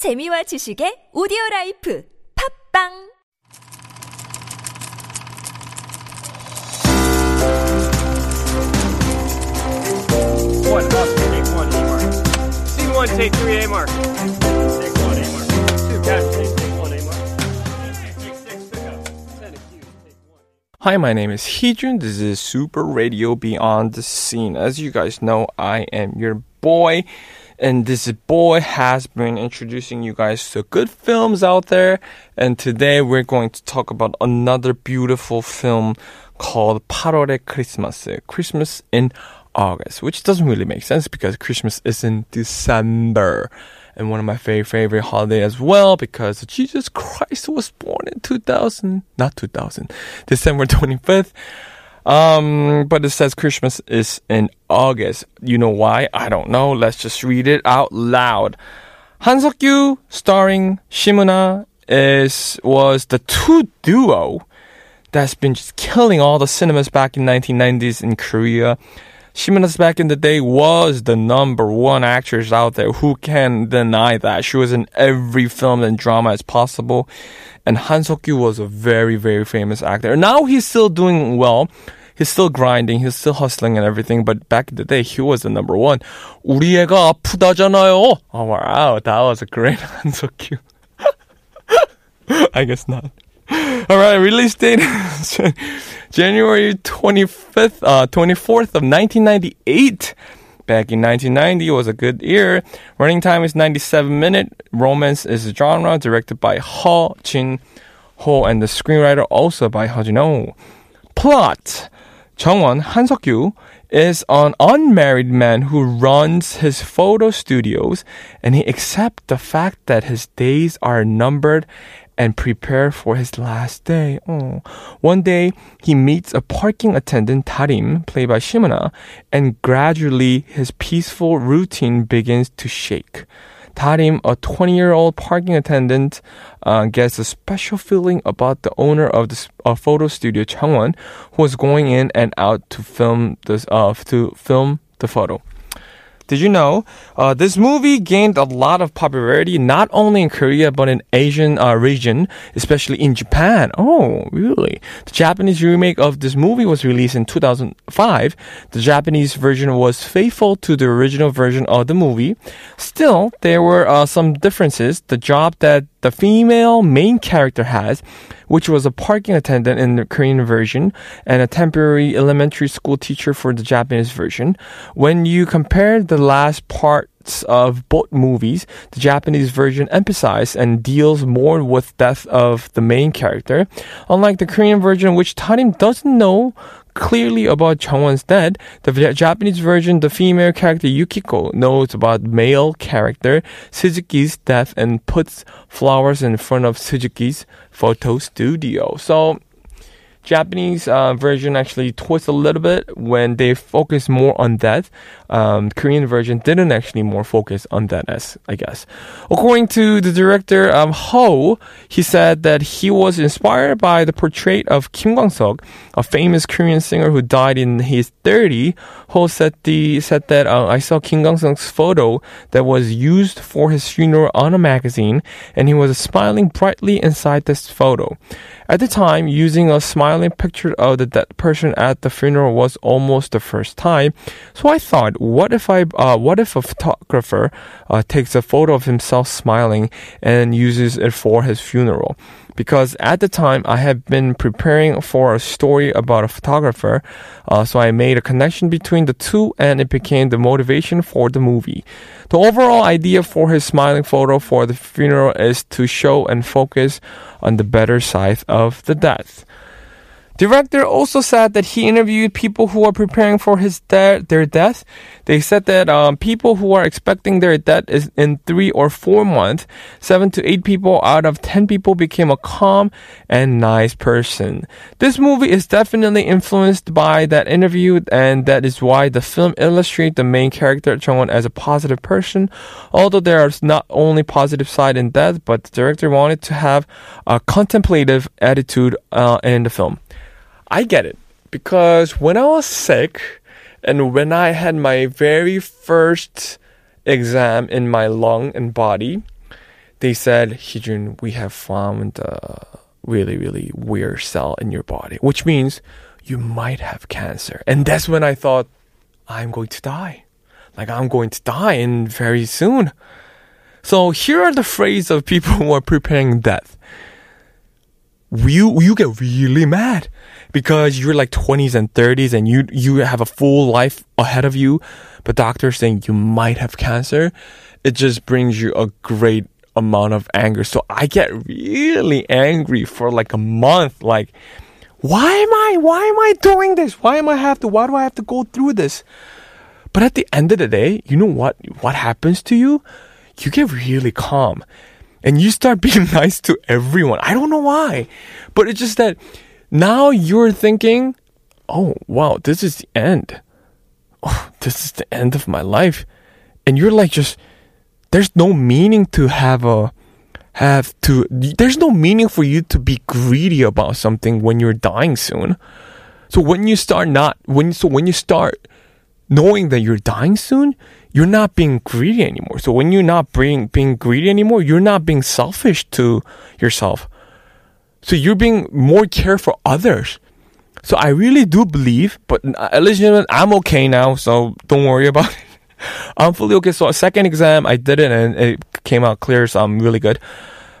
재미와 지식의 오디오 라이프 팝빵 One, up, take one, A mark. Scene one, take three, A mark. Take one, A mark. Two, catch, take, take one, A mark. Take six, pick up. Ten, accused, take one. Hi, my name is Heejun. This is Super Radio Beyond the Scene. As you guys know, I am your boy, and this boy has been introducing you guys to good films out there. And today we're going to talk about another beautiful film called *8월의 Christmas, uh, Christmas in August, which doesn't really make sense because Christmas is in December. And one of my very favorite holiday as well because Jesus Christ was born in 2000, not 2000, December 25th. Um, but it says Christmas is in August. You know why? I don't know. Let's just read it out loud. Hansokyu starring Shim Eun-ha is was the two duo that's been just killing all the cinemas back in 1990s in Korea. Shim Eun-ha back in the day was the number one actress out there. Who can deny that? She was in every film and drama as possible. And Han Sokyu was a very, very famous actor. Now he's still doing well. He's still grinding. He's still hustling and everything. But back in the day, he was the number one. 우리 애가 아프다잖아요. Oh, wow. That was a great Han Sokyu. I guess not. All right, release date. January 25th, uh, 24th of 1998. Back in 1990 was a good year. Running time is 97 minutes. Romance is a genre directed by Ho Jin Ho and the screenwriter also by Ho Jin Ho. Plot: Jungwon Hansokyu is an unmarried man who runs his photo studios and he accepts the fact that his days are numbered and prepare for his last day. Oh. One day, he meets a parking attendant, Tarim, played by Shim Eun-ha, and gradually his peaceful routine begins to shake. Tarim, a 20 year old parking attendant, uh, gets a special feeling about the owner of the uh, photo studio, Changwon, who was going in and out to film this, uh, to film the photo. Did you know uh, this movie gained a lot of popularity not only in Korea but in Asian uh, region, especially in Japan? Oh, really? The Japanese remake of this movie was released in 2005. The Japanese version was faithful to the original version of the movie. Still, there were uh, some differences. The job that the female main character has, which was a parking attendant in the Korean version and a temporary elementary school teacher for the Japanese version. When you compare the last parts of both movies, the Japanese version emphasizes and deals more with death of the main character, unlike the Korean version, which Tarim doesn't know clearly about Chungwon's death. The Japanese version, the female character Yukiko knows about male character Suzuki's death and puts flowers in front of Suzuki's photo studio. So Japanese uh, version actually twists a little bit when they focus more on that. Um, Korean version didn't actually more focus on that as I guess. According to the director um, Ho, he said that he was inspired by the portrait of Kim Kwang-seok, a famous Korean singer who died in his 30. Ho said the said that uh, I saw Kim Kwang-seok's photo that was used for his funeral on a magazine, and he was smiling brightly inside this photo. At the time, using a smiling picture of the dead person at the funeral was almost the first time. So I thought, what if I, uh, what if a photographer uh, takes a photo of himself smiling and uses it for his funeral? Because at the time, I had been preparing for a story about a photographer, uh, so I made a connection between the two, and it became the motivation for the movie. The overall idea for his smiling photo for the funeral is to show and focus on the better side of the death. Director also said that he interviewed people who are preparing for his de- their death. They said that um, people who are expecting their death is in three or four months, seven to eight people out of ten people became a calm and nice person. This movie is definitely influenced by that interview, and that is why the film illustrates the main character Chungwon as a positive person. Although there is not only positive side in death, but the director wanted to have a contemplative attitude uh, in the film. I get it because when I was sick and when I had my very first exam in my lung and body, they said, Heejun, we have found a really, really weird cell in your body, which means you might have cancer. And that's when I thought, I'm going to die. Like I'm going to die in very soon. So here are the phrase of people who are preparing death. You you get really mad because you're like 20s and 30s and you you have a full life ahead of you, but doctors saying you might have cancer. It just brings you a great amount of anger. So I get really angry for like a month. Like, why am I, why am I doing this? Why am I have to, why do I have to go through this? But at the end of the day, you know what, what happens to you? You get really calm and you start being nice to everyone. I don't know why, but it's just that now you're thinking, oh, wow, this is the end. Oh, this is the end of my life. And you're like just, there's no meaning to have a have to there's no meaning for you to be greedy about something when you're dying soon so when you start not when so when you start knowing that you're dying soon you're not being greedy anymore so when you're not being being greedy anymore you're not being selfish to yourself so you're being more care for others so i really do believe but uh, at least i'm okay now so don't worry about it I'm fully okay. So a second exam, I did it and it came out clear, so I'm really good.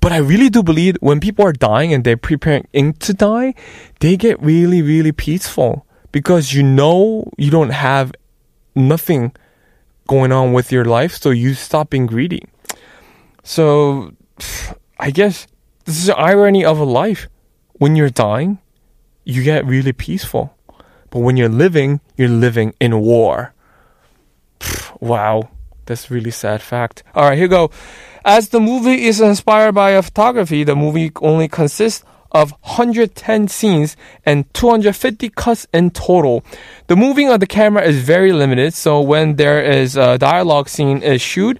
But I really do believe when people are dying and they're preparing to die, they get really, really peaceful because you know you don't have nothing going on with your life, so you stop being greedy. So I guess this is the irony of a life. When you're dying, you get really peaceful. But when you're living, you're living in war. Wow, that's really sad fact. All right, here we go. As the movie is inspired by a photography, the movie only consists of 110 scenes and 250 cuts in total. The moving of the camera is very limited, so when there is a dialogue scene is shoot,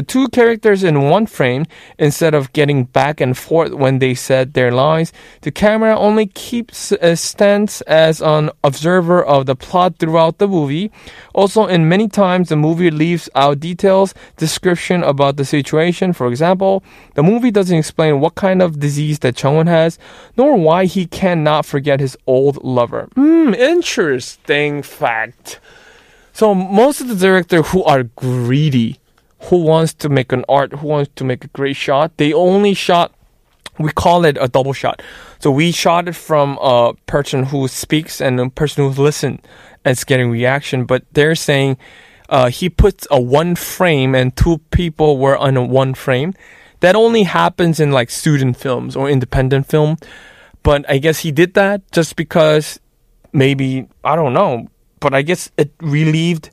the two characters in one frame instead of getting back and forth when they said their lines. The camera only keeps a stance as an observer of the plot throughout the movie. Also, in many times, the movie leaves out details, description about the situation. For example, the movie doesn't explain what kind of disease that Chungwon has, nor why he cannot forget his old lover. Hmm, interesting fact. So most of the directors who are greedy who wants to make an art, who wants to make a great shot, they only shot we call it a double shot. So we shot it from a person who speaks and a person who listens and is getting reaction. But they're saying uh, he puts a one frame and two people were on a one frame. That only happens in like student films or independent film. But I guess he did that just because maybe I don't know. But I guess it relieved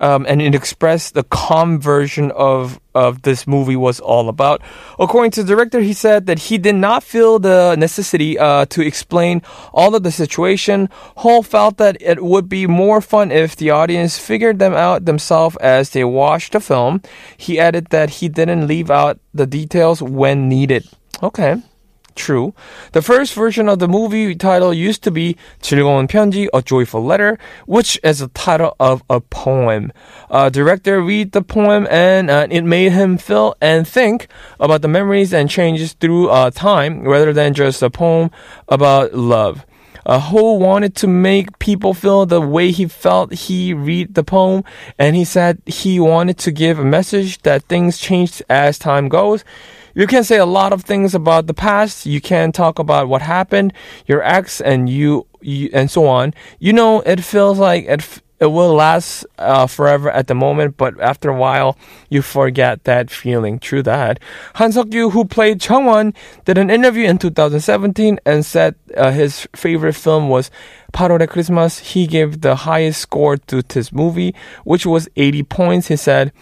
um, and it expressed the calm version of of this movie was all about. According to the director, he said that he did not feel the necessity uh, to explain all of the situation. Ho felt that it would be more fun if the audience figured them out themselves as they watched the film. He added that he didn't leave out the details when needed. Okay. True. The first version of the movie title used to be 즐거운 편지, A Joyful Letter, which is the title of a poem. Uh, director read the poem and uh, it made him feel and think about the memories and changes through uh, time rather than just a poem about love. Uh, Ho wanted to make people feel the way he felt he read the poem, and he said he wanted to give a message that things change as time goes you can say a lot of things about the past. You can talk about what happened, your ex, and you, you and so on. You know, it feels like it. It will last uh, forever at the moment, but after a while, you forget that feeling. True that. Han Seok-yu, who played Chungwon, did an interview in 2017 and said uh, his favorite film was 8월의 Christmas. He gave the highest score to this movie, which was 80 points. He said,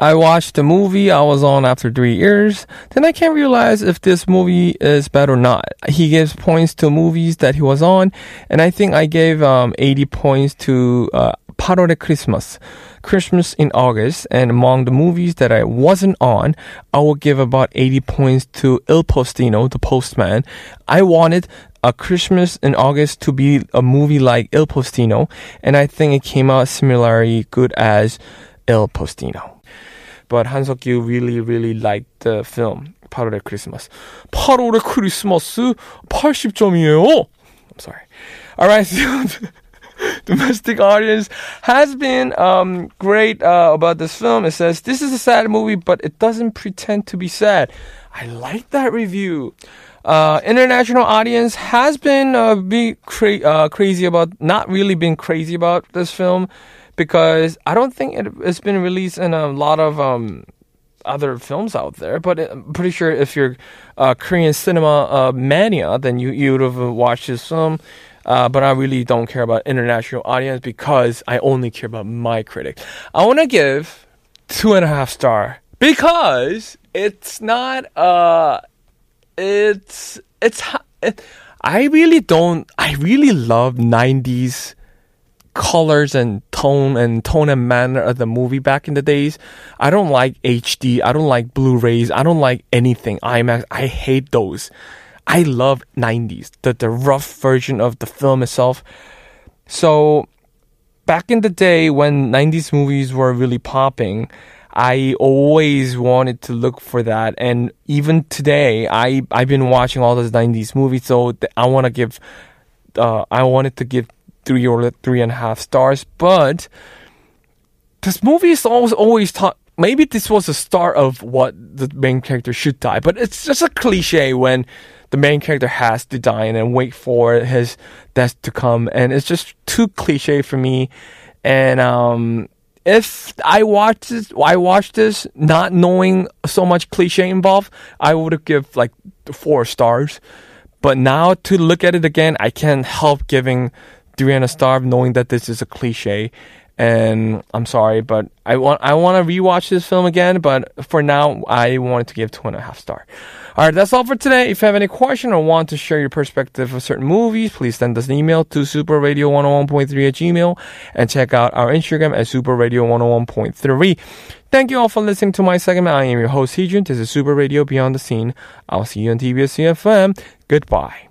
I watched the movie I was on after three years. Then I can't realize if this movie is bad or not. He gives points to movies that he was on, and I think I gave um, 80 points to uh, 8월의 Christmas. Christmas in August, and among the movies that I wasn't on, I will give about 80 points to Il Postino, The Postman. I wanted a Christmas in August to be a movie like Il Postino, and I think it came out similarly good as Il Postino but Han Seok-yu really, really liked the film. 8월의 크리스마스. 8월의 크리스마스 80점이에요. I'm sorry. Alright, so domestic audience has been um, great uh, about this film. It says, This is a sad movie, but it doesn't pretend to be sad. I like that review. Uh, international audience has been uh, be cra- uh, crazy about, not really been crazy about this film because I don't think it, it's been released in a lot of um, other films out there. But I'm pretty sure if you're uh, Korean cinema uh, mania, then you, you would have watched this film. Uh, but I really don't care about international audience because I only care about my critic. I want to give two and a half star because it's not uh it's it's it, I really don't I really love 90s colors and tone and tone and manner of the movie back in the days. I don't like HD. I don't like Blu-rays. I don't like anything IMAX. I hate those. I love 90s, the, the rough version of the film itself. So back in the day when 90s movies were really popping, I always wanted to look for that. And even today, I, I've been watching all those 90s movies. So I want to give, uh, I wanted to give three or three and a half stars. But this movie is always, always taught, maybe this was the start of what the main character should die. But it's just a cliche when the main character has to die and then wait for his death to come. And it's just too cliche for me. And, um, if I watched this, I watched this not knowing so much cliche involved, I would have give like four stars. But now to look at it again, I can't help giving three and a star, knowing that this is a cliche. And I'm sorry, but I want I want to rewatch this film again. But for now, I wanted to give two and a half star. All right, that's all for today. If you have any question or want to share your perspective of certain movies, please send us an email to superradio101.3 at gmail and check out our Instagram at superradio101.3. Thank you all for listening to my segment. I am your host, Heejun. This is Super Radio Beyond the Scene. I'll see you on TBS eFM. Goodbye.